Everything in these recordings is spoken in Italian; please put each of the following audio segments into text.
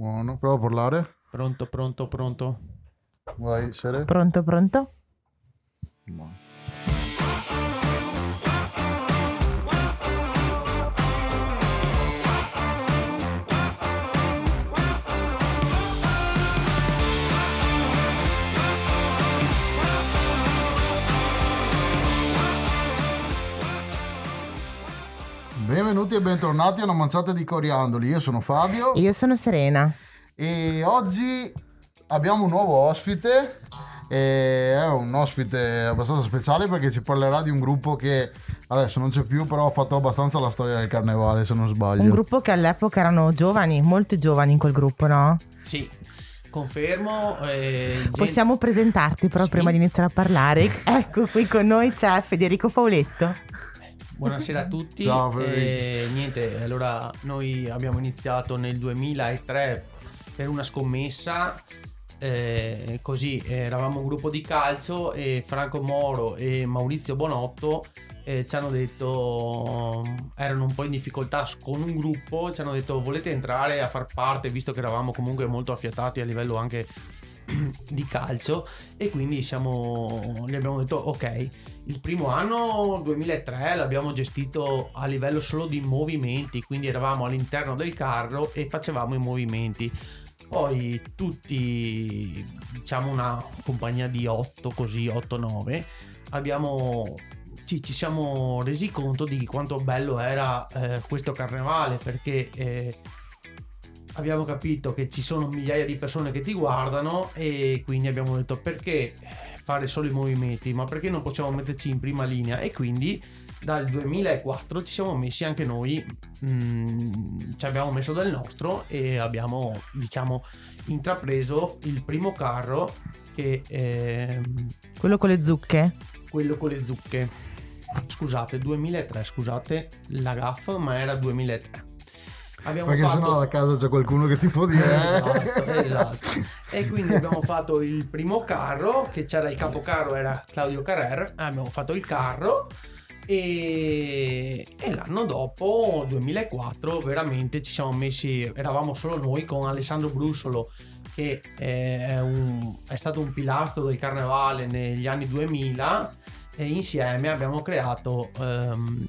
Buono, prova a parlare. Pronto, pronto, pronto. Vai, Sere. Pronto, pronto? Buono. Benvenuti e bentornati a una manciata di coriandoli. Io sono Fabio Io sono Serena. e oggi abbiamo un nuovo ospite. E è un ospite abbastanza speciale perché ci parlerà di un gruppo che adesso non c'è più, però ha fatto abbastanza la storia del carnevale, se non sbaglio. Un gruppo che all'epoca erano giovani, molto giovani in quel gruppo, no? Sì, confermo. eh, gente- Possiamo presentarti però Sì. prima di iniziare a parlare. ecco, qui con noi c'è Federico Fauletto. Buonasera a tutti. Ciao, Federico. Eh, niente, allora noi abbiamo iniziato nel 2003 per una scommessa. eh, così eravamo un gruppo di calcio e Franco Moro e Maurizio Bonotto eh, ci hanno detto erano un po' in difficoltà con un gruppo ci hanno detto volete entrare a far parte visto che eravamo comunque molto affiatati a livello anche di calcio e quindi siamo gli abbiamo detto ok il primo anno 2003 l'abbiamo gestito a livello solo di movimenti quindi eravamo all'interno del carro e facevamo i movimenti. Poi tutti diciamo una compagnia di 8 così 8-9 abbiamo ci, siamo resi conto di quanto bello era eh, questo carnevale perché eh, abbiamo capito che ci sono migliaia di persone che ti guardano e quindi abbiamo detto perché fare solo i movimenti ma perché non possiamo metterci in prima linea e quindi dal 2004 ci siamo messi anche noi mm, ci abbiamo messo del nostro e abbiamo diciamo intrapreso il primo carro che ehm, Quello con le zucche. quello con le zucche. Scusate, 2003, scusate la gaffa, ma era 2003. Abbiamo Perché fatto... sennò a casa c'è qualcuno che ti può dire. Esatto, esatto. E quindi abbiamo fatto il primo carro, che c'era il capocarro, era Claudio Carrer, abbiamo fatto il carro e, e l'anno dopo, 2004, veramente ci siamo messi, eravamo solo noi con Alessandro Brusolo, che è, un- è stato un pilastro del carnevale negli anni 2000 e insieme abbiamo creato ehm,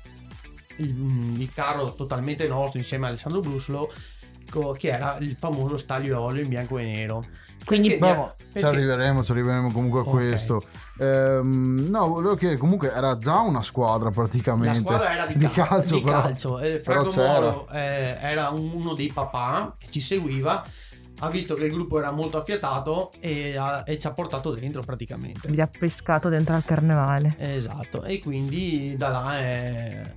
il, il carro totalmente nostro insieme a Alessandro Brusolo co- che era il famoso staglio olio in bianco e nero. Quindi, Perché- No, ci perché- arriveremo, ci arriveremo comunque a Ok. questo. Ehm, no, volevo che comunque era già una squadra praticamente. La squadra era di, di cal- calcio, di però. calcio. Eh, Franco. Moro eh, era uno dei papà che ci seguiva, ha visto che il gruppo era molto affiatato e, ha- e ci ha portato dentro praticamente. Vi ha pescato dentro al carnevale. Esatto, e quindi da là è-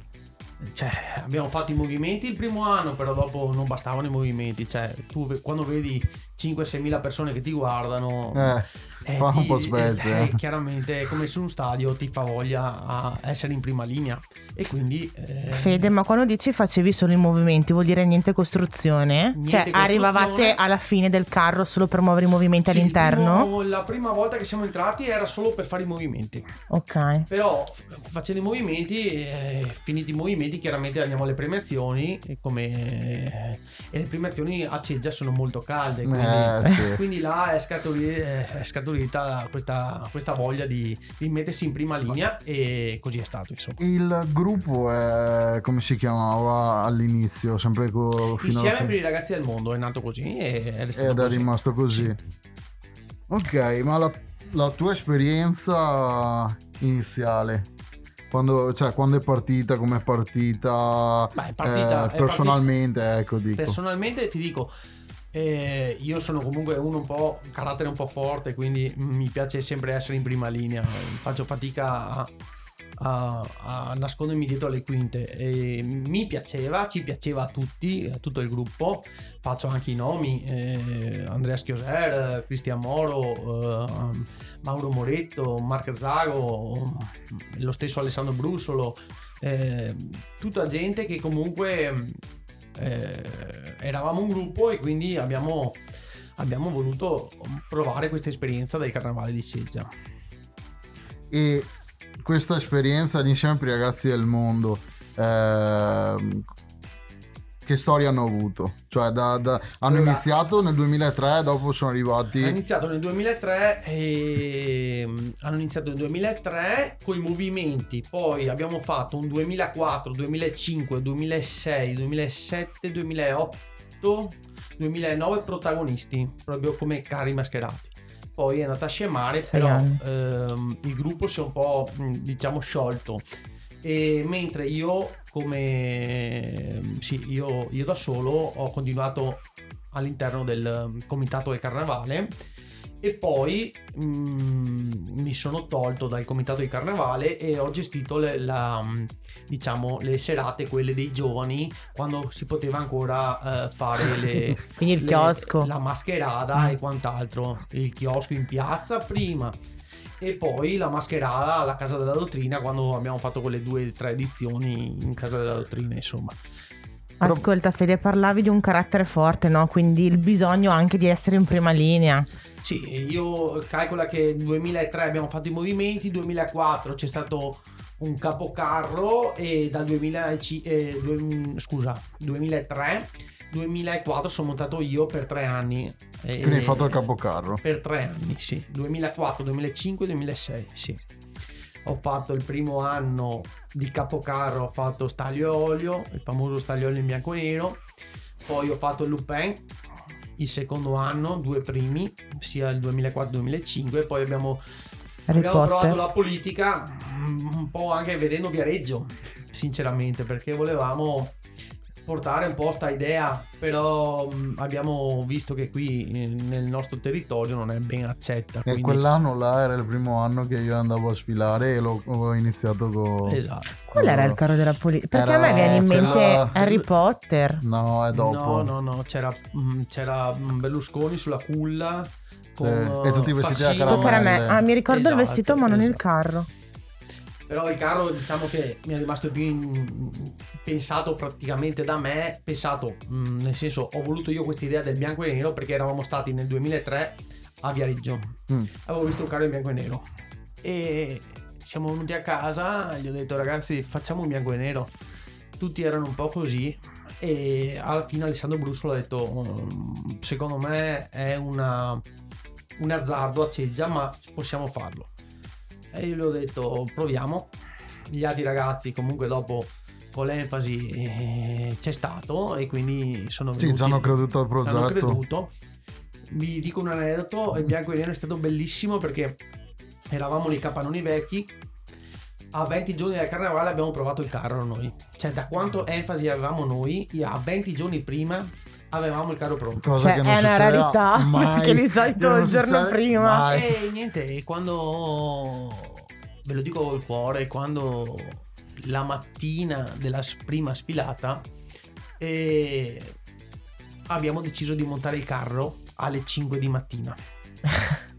cioè, abbiamo fatto i movimenti il primo anno, però dopo non bastavano i movimenti. Cioè, tu quando vedi 5-6 mila persone che ti guardano, Eh, fa un po' specie, eh, eh. chiaramente è come su un stadio ti fa voglia a essere in prima linea. E quindi. eh, Fede, ma quando dici facevi solo i movimenti, vuol dire niente costruzione? Niente cioè, costruzione. arrivavate alla fine del carro solo per muovere i movimenti sì, all'interno? primo- la prima volta che siamo entrati era solo per fare i movimenti. Ok. Però facendo i movimenti, eh, finiti i movimenti, chiaramente andiamo alle premiazioni. E, come, e le premiazioni a Ceggia sono molto calde. Quindi, eh, sì. quindi là è, scaturi- è scaturita questa, questa voglia di, di mettersi in prima linea. E così è stato, insomma. Il gruppo è come si chiamava all'inizio, sempre co- Insieme alla per i ragazzi del mondo è nato così e è ed è rimasto così. Ok, ma la, la tua esperienza iniziale, quando, cioè, quando è partita, come è partita, Beh, è partita- eh, è personalmente, ecco, dico. Personalmente ti dico, eh, io sono comunque uno un po', carattere un po' forte, quindi mi piace sempre essere in prima linea, faccio fatica a, a- a nascondermi dietro le quinte. E mi piaceva, ci piaceva a tutti, a tutto il gruppo, faccio anche i nomi, eh, Andrea Schioser, Cristian Moro, eh, Mauro Moretto, Marco Zago, lo stesso Alessandro Brusolo, eh, tutta gente che comunque eh, eravamo un gruppo e quindi abbiamo, abbiamo voluto provare questa esperienza del carnavale di Seggia. E questa esperienza insieme per ragazzi del mondo, ehm, che storia hanno avuto? Cioè, da- da- hanno Allora- iniziato nel 2003, dopo sono Hanno arrivati. iniziato nel 2003 e mm, hanno iniziato nel 2003 con i movimenti, poi abbiamo fatto un 2004, 2005, 2006, 2007, 2008, 2009 protagonisti, proprio come cari mascherati. Poi è andata a scemare, Sei però ehm, il gruppo si è un po' mh, diciamo sciolto. E mentre io come sì, io, io da solo ho continuato all'interno del mm, comitato del carnevale e poi mm, mi sono tolto dal comitato di carnevale e ho gestito le, la, mm, diciamo, le serate, quelle dei giovani, quando si poteva ancora eh, fare le, Quindi il le- chiosco. la mascherada Mm. e quant'altro. Il chiosco in piazza prima. E poi la mascherada alla Casa della Dottrina quando abbiamo fatto quelle due o tre edizioni in Casa della Dottrina, insomma. Ascolta Fede, parlavi di un carattere forte, no? Quindi il bisogno anche di essere in prima linea. Sì, io calcola che nel 2003 abbiamo fatto i movimenti, 2004 c'è stato un capocarro e dal 2000, eh, due- scusa, 2003, 2004 sono montato io per tre anni. E- Quindi hai fatto il capocarro. Per tre anni, sì. 2004, 2005, 2006, sì. Ho fatto il primo anno di capocarro, ho fatto staglio e olio, il famoso staglio e olio in bianco e nero. Poi ho fatto il Lupin, il secondo anno, due primi, sia il 2004-2005. E poi abbiamo, abbiamo provato la politica mm, un po' anche vedendo Viareggio, sinceramente, perché volevamo portare un po' sta idea, però mh, abbiamo visto che qui eh, nel nostro territorio non è ben accetta. E Quindi... quell'anno là era il primo anno che io andavo a sfilare e l'ho, ho iniziato con... Esatto. Qual era il carro della politica? Perché a me Era- viene in mente c'era- Harry Potter. No, è dopo. No, no, no, c'era, mh, c'era mh, Berlusconi sulla culla con Sì, e tutti vestiti da caramelle. caramelle. Ah, mi ricordo il Esatto, vestito, ma non il esatto. carro. Però il carro diciamo che mi è rimasto più in- pensato praticamente da me, pensato mh, nel senso ho voluto io questa idea del bianco e nero perché eravamo stati nel 2003 a Viareggio, Mm. avevo visto un carro in bianco e nero e siamo venuti a casa, gli ho detto ragazzi facciamo un bianco e nero, tutti erano un po' così e alla fine Alessandro Brusso ha detto "Mm, secondo me è una, un azzardo a ceggia ma possiamo farlo. E io gli ho detto proviamo. Gli altri ragazzi comunque dopo con l'enfasi eh, c'è stato e quindi sono Sì, venuti. ci hanno creduto al ci hanno progetto. creduto. Vi dico un aneddoto, il bianco e nero è stato bellissimo perché eravamo nei capannoni vecchi. A 20 giorni dal carnevale abbiamo provato il carro noi. Cioè, da quanto enfasi avevamo noi, a 20 giorni prima avevamo il carro pronto. Cosa Cioè, che non è una rarità, mai, perché di solito che il giorno prima. mai. E niente, quando ve lo dico col cuore, quando la mattina della prima sfilata eh, abbiamo deciso di montare il carro alle 5 di mattina.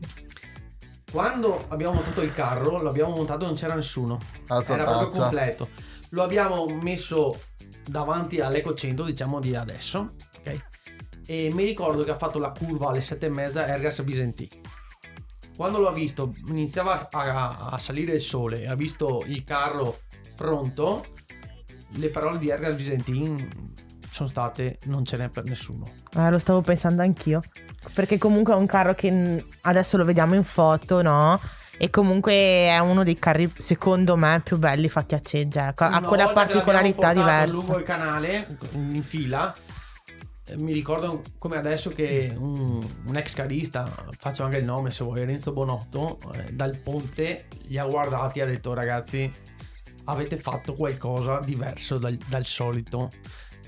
Quando abbiamo montato il carro, l'abbiamo montato non c'era nessuno, Alza era proprio tazza. completo. Lo abbiamo messo davanti all'ecocentro, diciamo di adesso? E mi ricordo che ha fatto la curva alle sette e mezza Ergas Visentì. Quando l'ho visto, iniziava a, a salire il sole e ha visto il carro pronto, le parole di Ergas Visentin sono state non ce n'è per nessuno. Eh, lo stavo pensando anch'io. Perché comunque è un carro che adesso lo vediamo in foto, no? E comunque è uno dei carri, secondo me, più belli fatti a ceggia. ecco, Ha quella particolarità diversa. lungo il canale in fila mi ricordo come adesso che un, un ex carista faccio anche il nome se vuoi Renzo Bonotto eh, dal ponte li ha guardati e ha detto ragazzi avete fatto qualcosa diverso dal, dal solito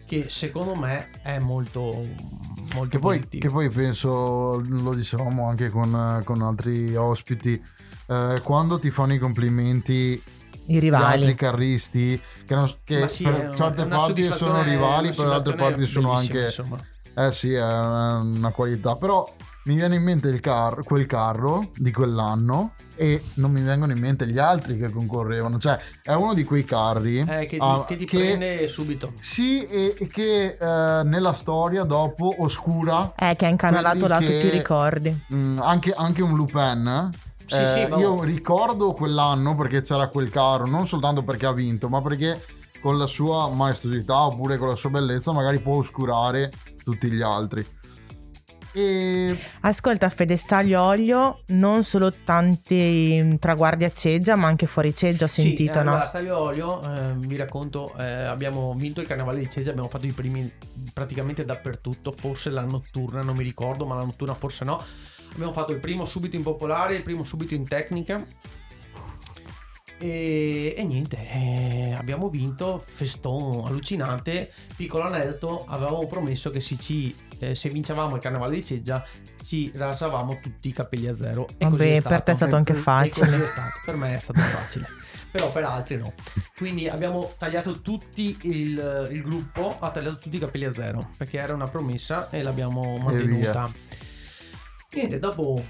che secondo me è molto molto Che poi, che poi penso, lo dicevamo anche con, con altri ospiti, eh, quando ti fanno i complimenti I gli altri rivali. carristi, che, non- che sì, per certe parti sono rivali, per altre parti sono anche... insomma. Eh sì, è una, qualità, però mi viene in mente il car- quel carro di quell'anno e non mi vengono in mente gli altri che concorrevano, cioè è uno di quei carri Eh, che ti, ah, che ti prende subito Sì, e, e che eh, nella storia dopo oscura Eh, che ha incanalato là che- tutti i ricordi. mm, anche, anche un Lupin. Sì, Eh, sì, ma- io ricordo quell'anno perché c'era quel carro, non soltanto perché ha vinto, ma perché con la sua maestosità oppure con la sua bellezza magari può oscurare tutti gli altri. E Ascolta Fede Staglio Olio, non solo tanti mm, traguardi a Ceggia, ma anche fuori Ceggia ho sentito, sì, eh, no? allora, Stadio Olio, eh, vi racconto, eh, abbiamo vinto il carnevale di Ceggia, abbiamo fatto i primi praticamente dappertutto, forse la notturna, non mi ricordo, ma la notturna forse no. Abbiamo fatto il primo subito in popolare, il primo subito in tecnica. E, e niente, eh, abbiamo vinto, festone allucinante. Piccolo aneddoto, avevamo promesso che se, ci, eh, se vincevamo il carnevale di Ceggia ci rasavamo tutti i capelli a zero. E così Vabbè, per te è stato anche E facile. così è stato, per me è stato facile. Però per altri no. Quindi abbiamo tagliato tutti il, il gruppo, ha tagliato tutti i capelli a zero, perché era una promessa e l'abbiamo mantenuta. Niente, dopo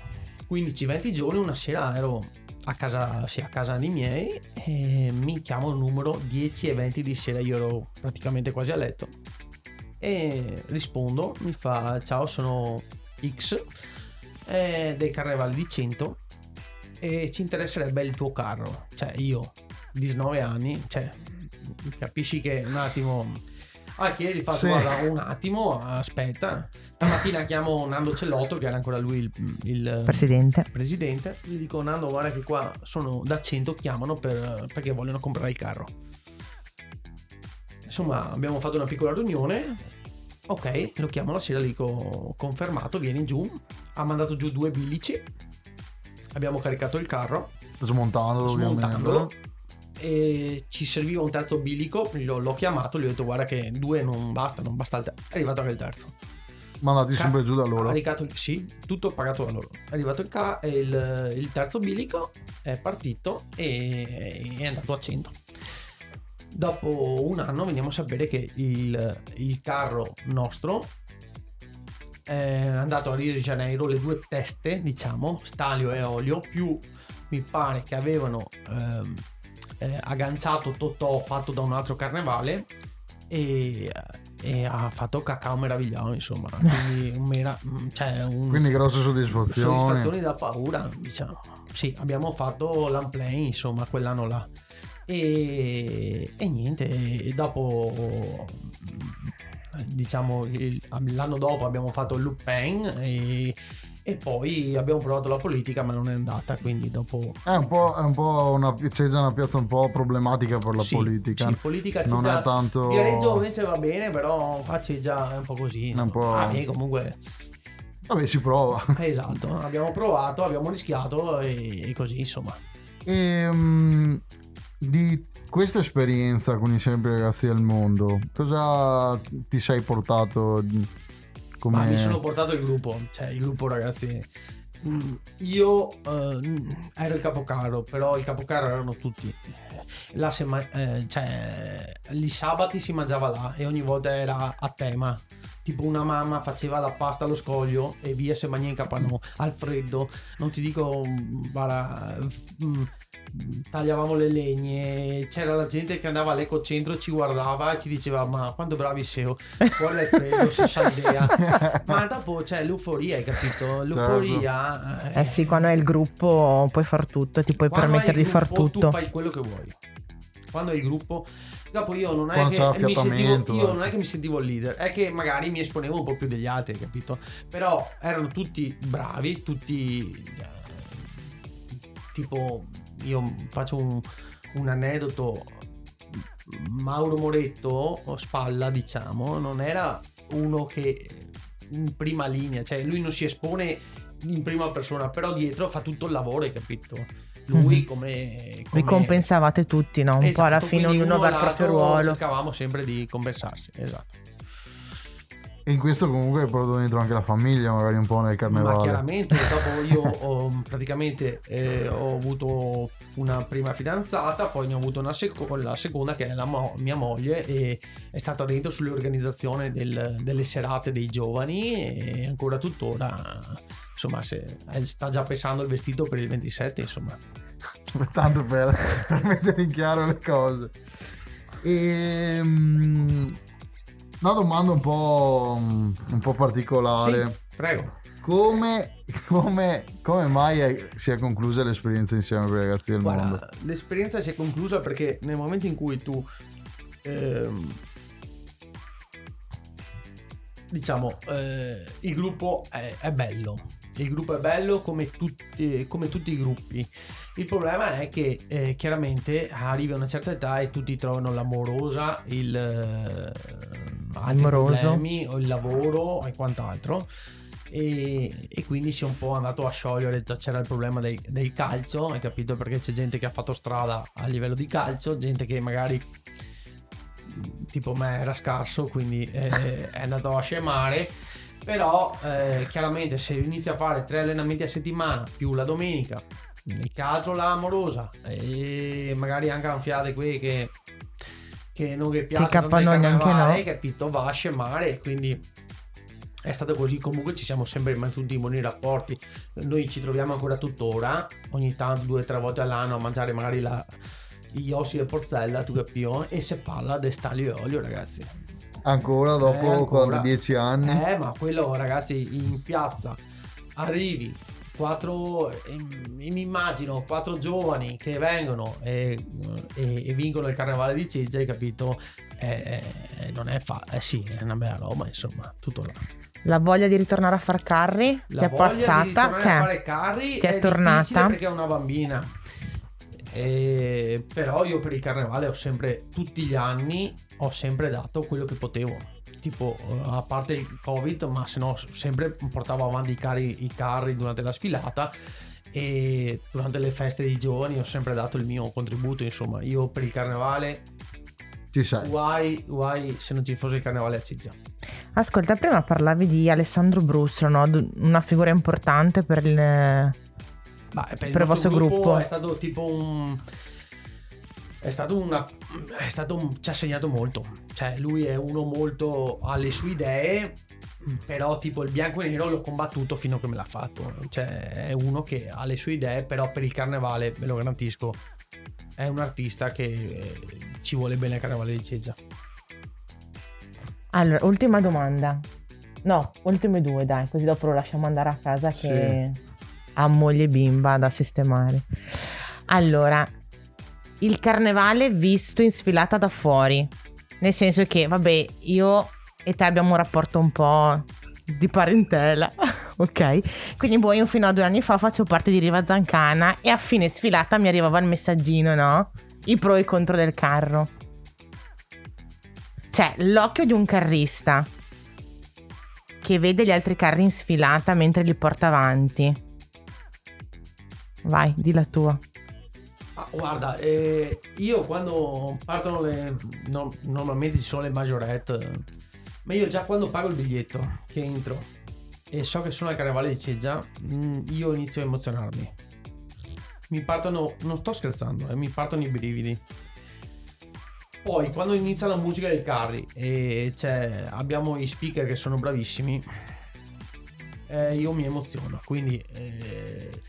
15-20 giorni, una sera ero a casa, sì, a casa dei miei e mi chiamo il numero 10 e 20 di sera, io ero praticamente quasi a letto. E rispondo, mi fa ciao sono X eh, del carnevale di 100 e ci interesserebbe il tuo carro. Cioè io, 19 anni, cioè capisci che un attimo... Ah, che gli faccio, Sì. guarda, un attimo, aspetta. Stamattina chiamo Nando Cellotto, che era ancora lui il, il Presidente. presidente. Gli dico, Nando, guarda che qua sono da 100, chiamano per- perché vogliono comprare il carro. Insomma, abbiamo fatto una piccola riunione. Ok, lo chiamo la sera, gli dico, confermato, vieni giù. Ha mandato giù due bilici. Abbiamo caricato il carro, smontandolo, smontandolo. ovviamente. E ci serviva un terzo bilico. L'ho, l'ho chiamato, gli ho detto, guarda che due non basta, non basta. È arrivato anche il terzo. Mandati Ca- sempre giù da loro. Caricato sì, tutto pagato da loro. È arrivato il, ca- il, il terzo bilico, è partito e è andato a 100. Dopo un anno veniamo a sapere che il, il carro nostro è andato a Rio de Janeiro, le due teste, diciamo, Stalio e Olio, più mi pare che avevano ehm, eh, agganciato Totò fatto da un altro carnevale e, e ha fatto cacao meravigliato, insomma. Quindi un mera- cioè un, Quindi grosse soddisfazioni. soddisfazioni da paura, diciamo. Sì, abbiamo fatto l'unplay, insomma, quell'anno là. E, e niente, e dopo, diciamo, l'anno dopo abbiamo fatto il Lupin e, e poi abbiamo provato la politica, ma non è andata, quindi dopo... È un po', è un po' una, Ceggia è una piazza un po' problematica per la Sì, politica. sì, politica non Ceggia- è tanto. Viareggio invece va bene, però qua c'è già è un po' così. È un po'- Vabbè, comunque, Vabbè, si prova. esatto, abbiamo provato, abbiamo rischiato e, e così, insomma. E mm, di questa esperienza con i sempre ragazzi del mondo, cosa ti sei portato come Ma mi sono portato il gruppo, cioè il gruppo ragazzi. Io eh, ero il capocarro, però il capocarro erano tutti. La sema- eh, cioè, gli sabati si mangiava là e ogni volta era a tema. Tipo una mamma faceva la pasta allo scoglio e via se mangia in capano al freddo. Non ti dico, mm, tagliavamo le legne. C'era la gente che andava all'ecocentro, ci guardava e ci diceva: Ma quanto bravi siamo, guarda il freddo, si sa idea. Ma dopo c'è l'euforia, hai capito? L'euforia. Eh sì, quando hai il gruppo puoi far tutto, ti puoi quando permettere di far gruppo, tutto. Tu fai quello che vuoi. Quando hai il gruppo. Dopo io non è che mi sentivo, io eh. non è che mi sentivo il leader, è che magari mi esponevo un po' più degli altri, capito? Però erano tutti bravi, tutti eh, tipo io faccio un, un aneddoto Mauro Moretto spalla diciamo non era uno che in prima linea cioè lui non si espone in prima persona però dietro fa tutto il lavoro hai capito lui Mhm. come, Vi compensavate tutti, no? Un po' Esatto, alla fine quindi ognuno uno aveva il proprio ruolo. cercavamo sempre di compensarsi esatto E in questo comunque hai portato dentro anche la famiglia, magari un po' nel Ma carnevale. chiaramente dopo io ho praticamente eh, ho avuto una prima fidanzata, poi ne ho avuto una seco- la seconda che è la mo- mia moglie e è stata dentro sull'organizzazione del- delle serate dei giovani e ancora tuttora insomma se, eh, sta già pensando il vestito per il 27 insomma. Tanto per, per mettere in chiaro le cose. E, mm, una domanda un po', mm, un po' particolare. Sì, prego. Come, come, come mai è- si è conclusa l'esperienza insieme con i ragazzi del mondo? Guarda, l'esperienza si è conclusa perché nel momento in cui tu ehm, diciamo, eh, il gruppo è, è bello. Il gruppo è bello come tutti, come tutti i gruppi. Il problema è che eh, chiaramente arrivi a una certa età e tutti trovano l'amorosa, il, altri Amoroso. problemi, o il lavoro e quant'altro. E, e quindi si è un po' andato a sciogliere. C'era il problema del, del calcio, hai capito? Perché c'è gente che ha fatto strada a livello di calcio, gente che magari tipo me era scarso, quindi eh, è andato a scemare. Però eh, chiaramente se inizi a fare tre allenamenti a settimana più la domenica, il che altro la amorosa e magari anche anfiate qui che, che non vi piace tanto il cappano neanche carnevale, no. capito? Va a scemare, quindi è stato così. Comunque ci siamo sempre mantenuti in buoni rapporti. Noi ci troviamo ancora tuttora, ogni tanto due o tre volte all'anno a mangiare magari la, gli ossi e porzella, tu capivo? E se parla di staglio e olio, ragazzi. Ancora dopo Eh, ancora. dieci anni. Eh, ma quello, ragazzi, in piazza arrivi quattro, mi immagino quattro giovani che vengono e, e- e vincono il carnevale di Ceggia, hai capito? Eh, eh, non è fa, eh sì, è una bella roba, insomma, tutto là. La voglia di ritornare a far carri La ti è di passata? ritornare Cioè, a fare carri ti è è tornata? perché è una bambina. E- però io per il carnevale ho sempre, tutti gli anni, ho sempre dato quello che potevo. Tipo, eh, a parte il covid, ma se no sempre portavo avanti i carri, i carri durante la sfilata e durante le feste dei giovani ho sempre dato il mio contributo. Insomma, io per il carnevale, Ci sei. guai, guai se non ci fosse il carnevale a Ciggia. ascolta, prima parlavi di Alessandro Brustolo, no? Una figura importante per il... Ma per il, Per il nostro vostro gruppo. è stato tipo un. È stato una. È stato un- ci ha segnato molto. Cioè, lui è uno molto. ha le sue idee. Però, tipo, il bianco e nero l'ho combattuto fino a che me l'ha fatto. Cioè, è uno che ha le sue idee, però per il carnevale, ve lo garantisco, è un artista che eh, ci vuole bene al carnevale di Ceggia. Allora, ultima domanda. No, ultime due, dai, così dopo lo lasciamo andare a casa che ha moglie e bimba da sistemare. Allora, il carnevale visto in sfilata da fuori. Nel senso che, vabbè, io e te abbiamo un rapporto un po' di parentela, ok? Quindi boh, io fino a due anni fa faccio parte di Riva Zancana e a fine sfilata mi arrivava il messaggino, no? I pro e i contro del carro. C'è l'occhio di un carrista che vede gli altri carri in sfilata mentre li porta avanti. Vai, di la tua. Guarda, eh, io quando partono le. no- normalmente ci sono le majorette. Ma io già quando pago il biglietto che entro e so che sono al carnevale di Ceggia, mm, io inizio a emozionarmi. Mi partono. Non sto scherzando, eh, mi partono i brividi. Poi quando inizia la musica dei carri e c'è, abbiamo i speaker che sono bravissimi, eh, io mi emoziono. Quindi eh,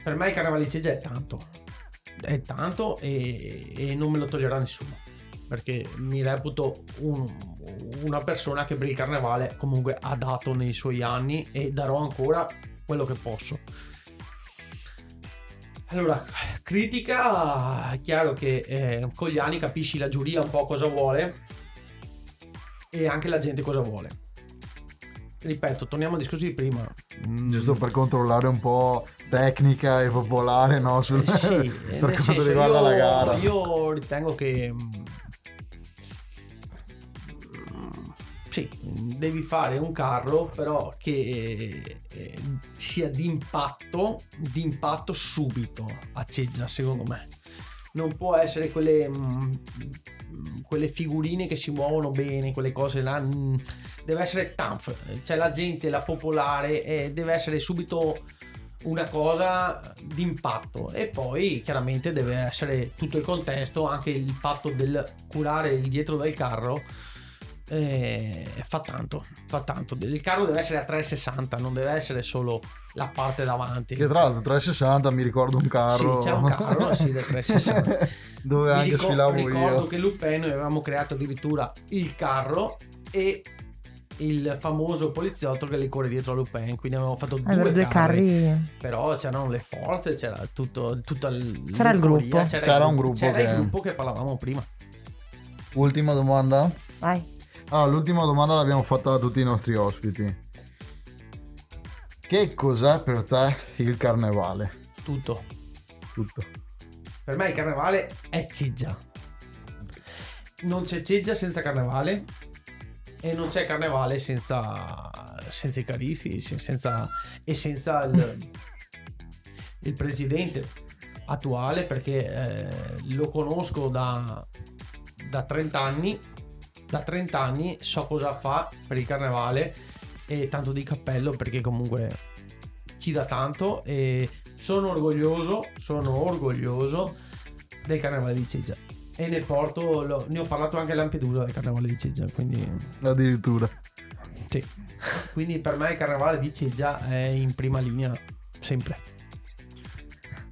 per me il carnevale di Ceggia è tanto è tanto e, e non me lo toglierà nessuno perché mi reputo un- una persona che per il carnevale comunque ha dato nei suoi anni e darò ancora quello che posso. Allora critica è chiaro che eh, con gli anni capisci la giuria un po' cosa vuole e anche la gente cosa vuole ripeto torniamo al discorso di prima Mm, Giusto per controllare un po' tecnica e popolare, no? Sul, Eh sì, eh, per quanto riguarda io, la gara. Io ritengo che mm, sì, devi fare un carro però che eh, sia d'impatto, d'impatto subito a Ceggia, secondo me. Non può essere quelle, mm, quelle figurine che si muovono bene, quelle cose là. mm, Deve essere tanf, cioè la gente, la popolare, eh, deve essere subito una cosa d'impatto e poi chiaramente deve essere tutto il contesto, anche il fatto del curare il dietro del carro. eh, fa tanto, fa tanto. Il carro deve essere a 360, non deve essere solo la parte davanti. Che tra l'altro 360 mi ricordo un carro. Sì, c'è un carro, sì, da 360. Dove Mi anche ricor- sfilavo ricordo io. che Lupin noi avevamo creato addirittura il carro e il famoso poliziotto che le corre dietro a Lupin. Quindi avevamo fatto due, Avere due carri. carri. Però c'erano le forze, c'era tutto, tutta l- C'era il gruppo. C'era un gruppo c'era che- il gruppo che parlavamo prima. Ultima domanda? Vai. Allora, l'ultima domanda l'abbiamo fatta a tutti i nostri ospiti. Che cos'è per te il carnevale? Tutto. Tutto. Per me il carnevale è ceggia. Non c'è ceggia senza carnevale. E non c'è carnevale senza, senza i caristi se- senza, e senza il, il presidente attuale perché eh, lo conosco da, da 30 anni. Da 30 anni so cosa fa per il carnevale e tanto di cappello perché comunque ci dà tanto e sono orgoglioso, sono orgoglioso del carnevale di Ceggia. E ne porto, lo- ne ho parlato anche a Lampedusa del carnevale di Ceggia, quindi Addirittura. sì. Quindi per me il carnevale di Ceggia è in prima linea sempre.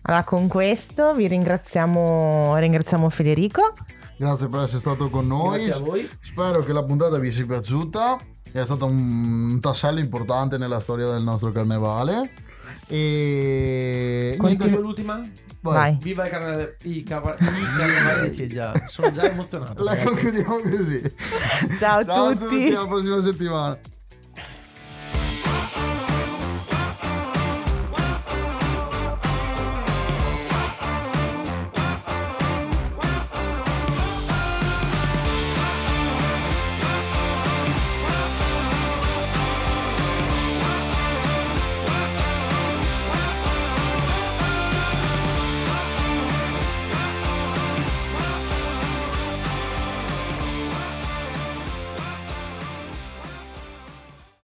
Allora, con questo vi ringraziamo, ringraziamo Federico. Grazie per essere stato con noi. Grazie a voi. Spero che la puntata vi sia piaciuta. È stato un, tassello importante nella storia del nostro carnevale. E niente, l'ultima? Vai. Viva il carnevale, il cava- di Ceggia. Sono già emozionato. La ragazzi. concludiamo così. Ciao a Ciao a tutti. tutti, alla prossima settimana.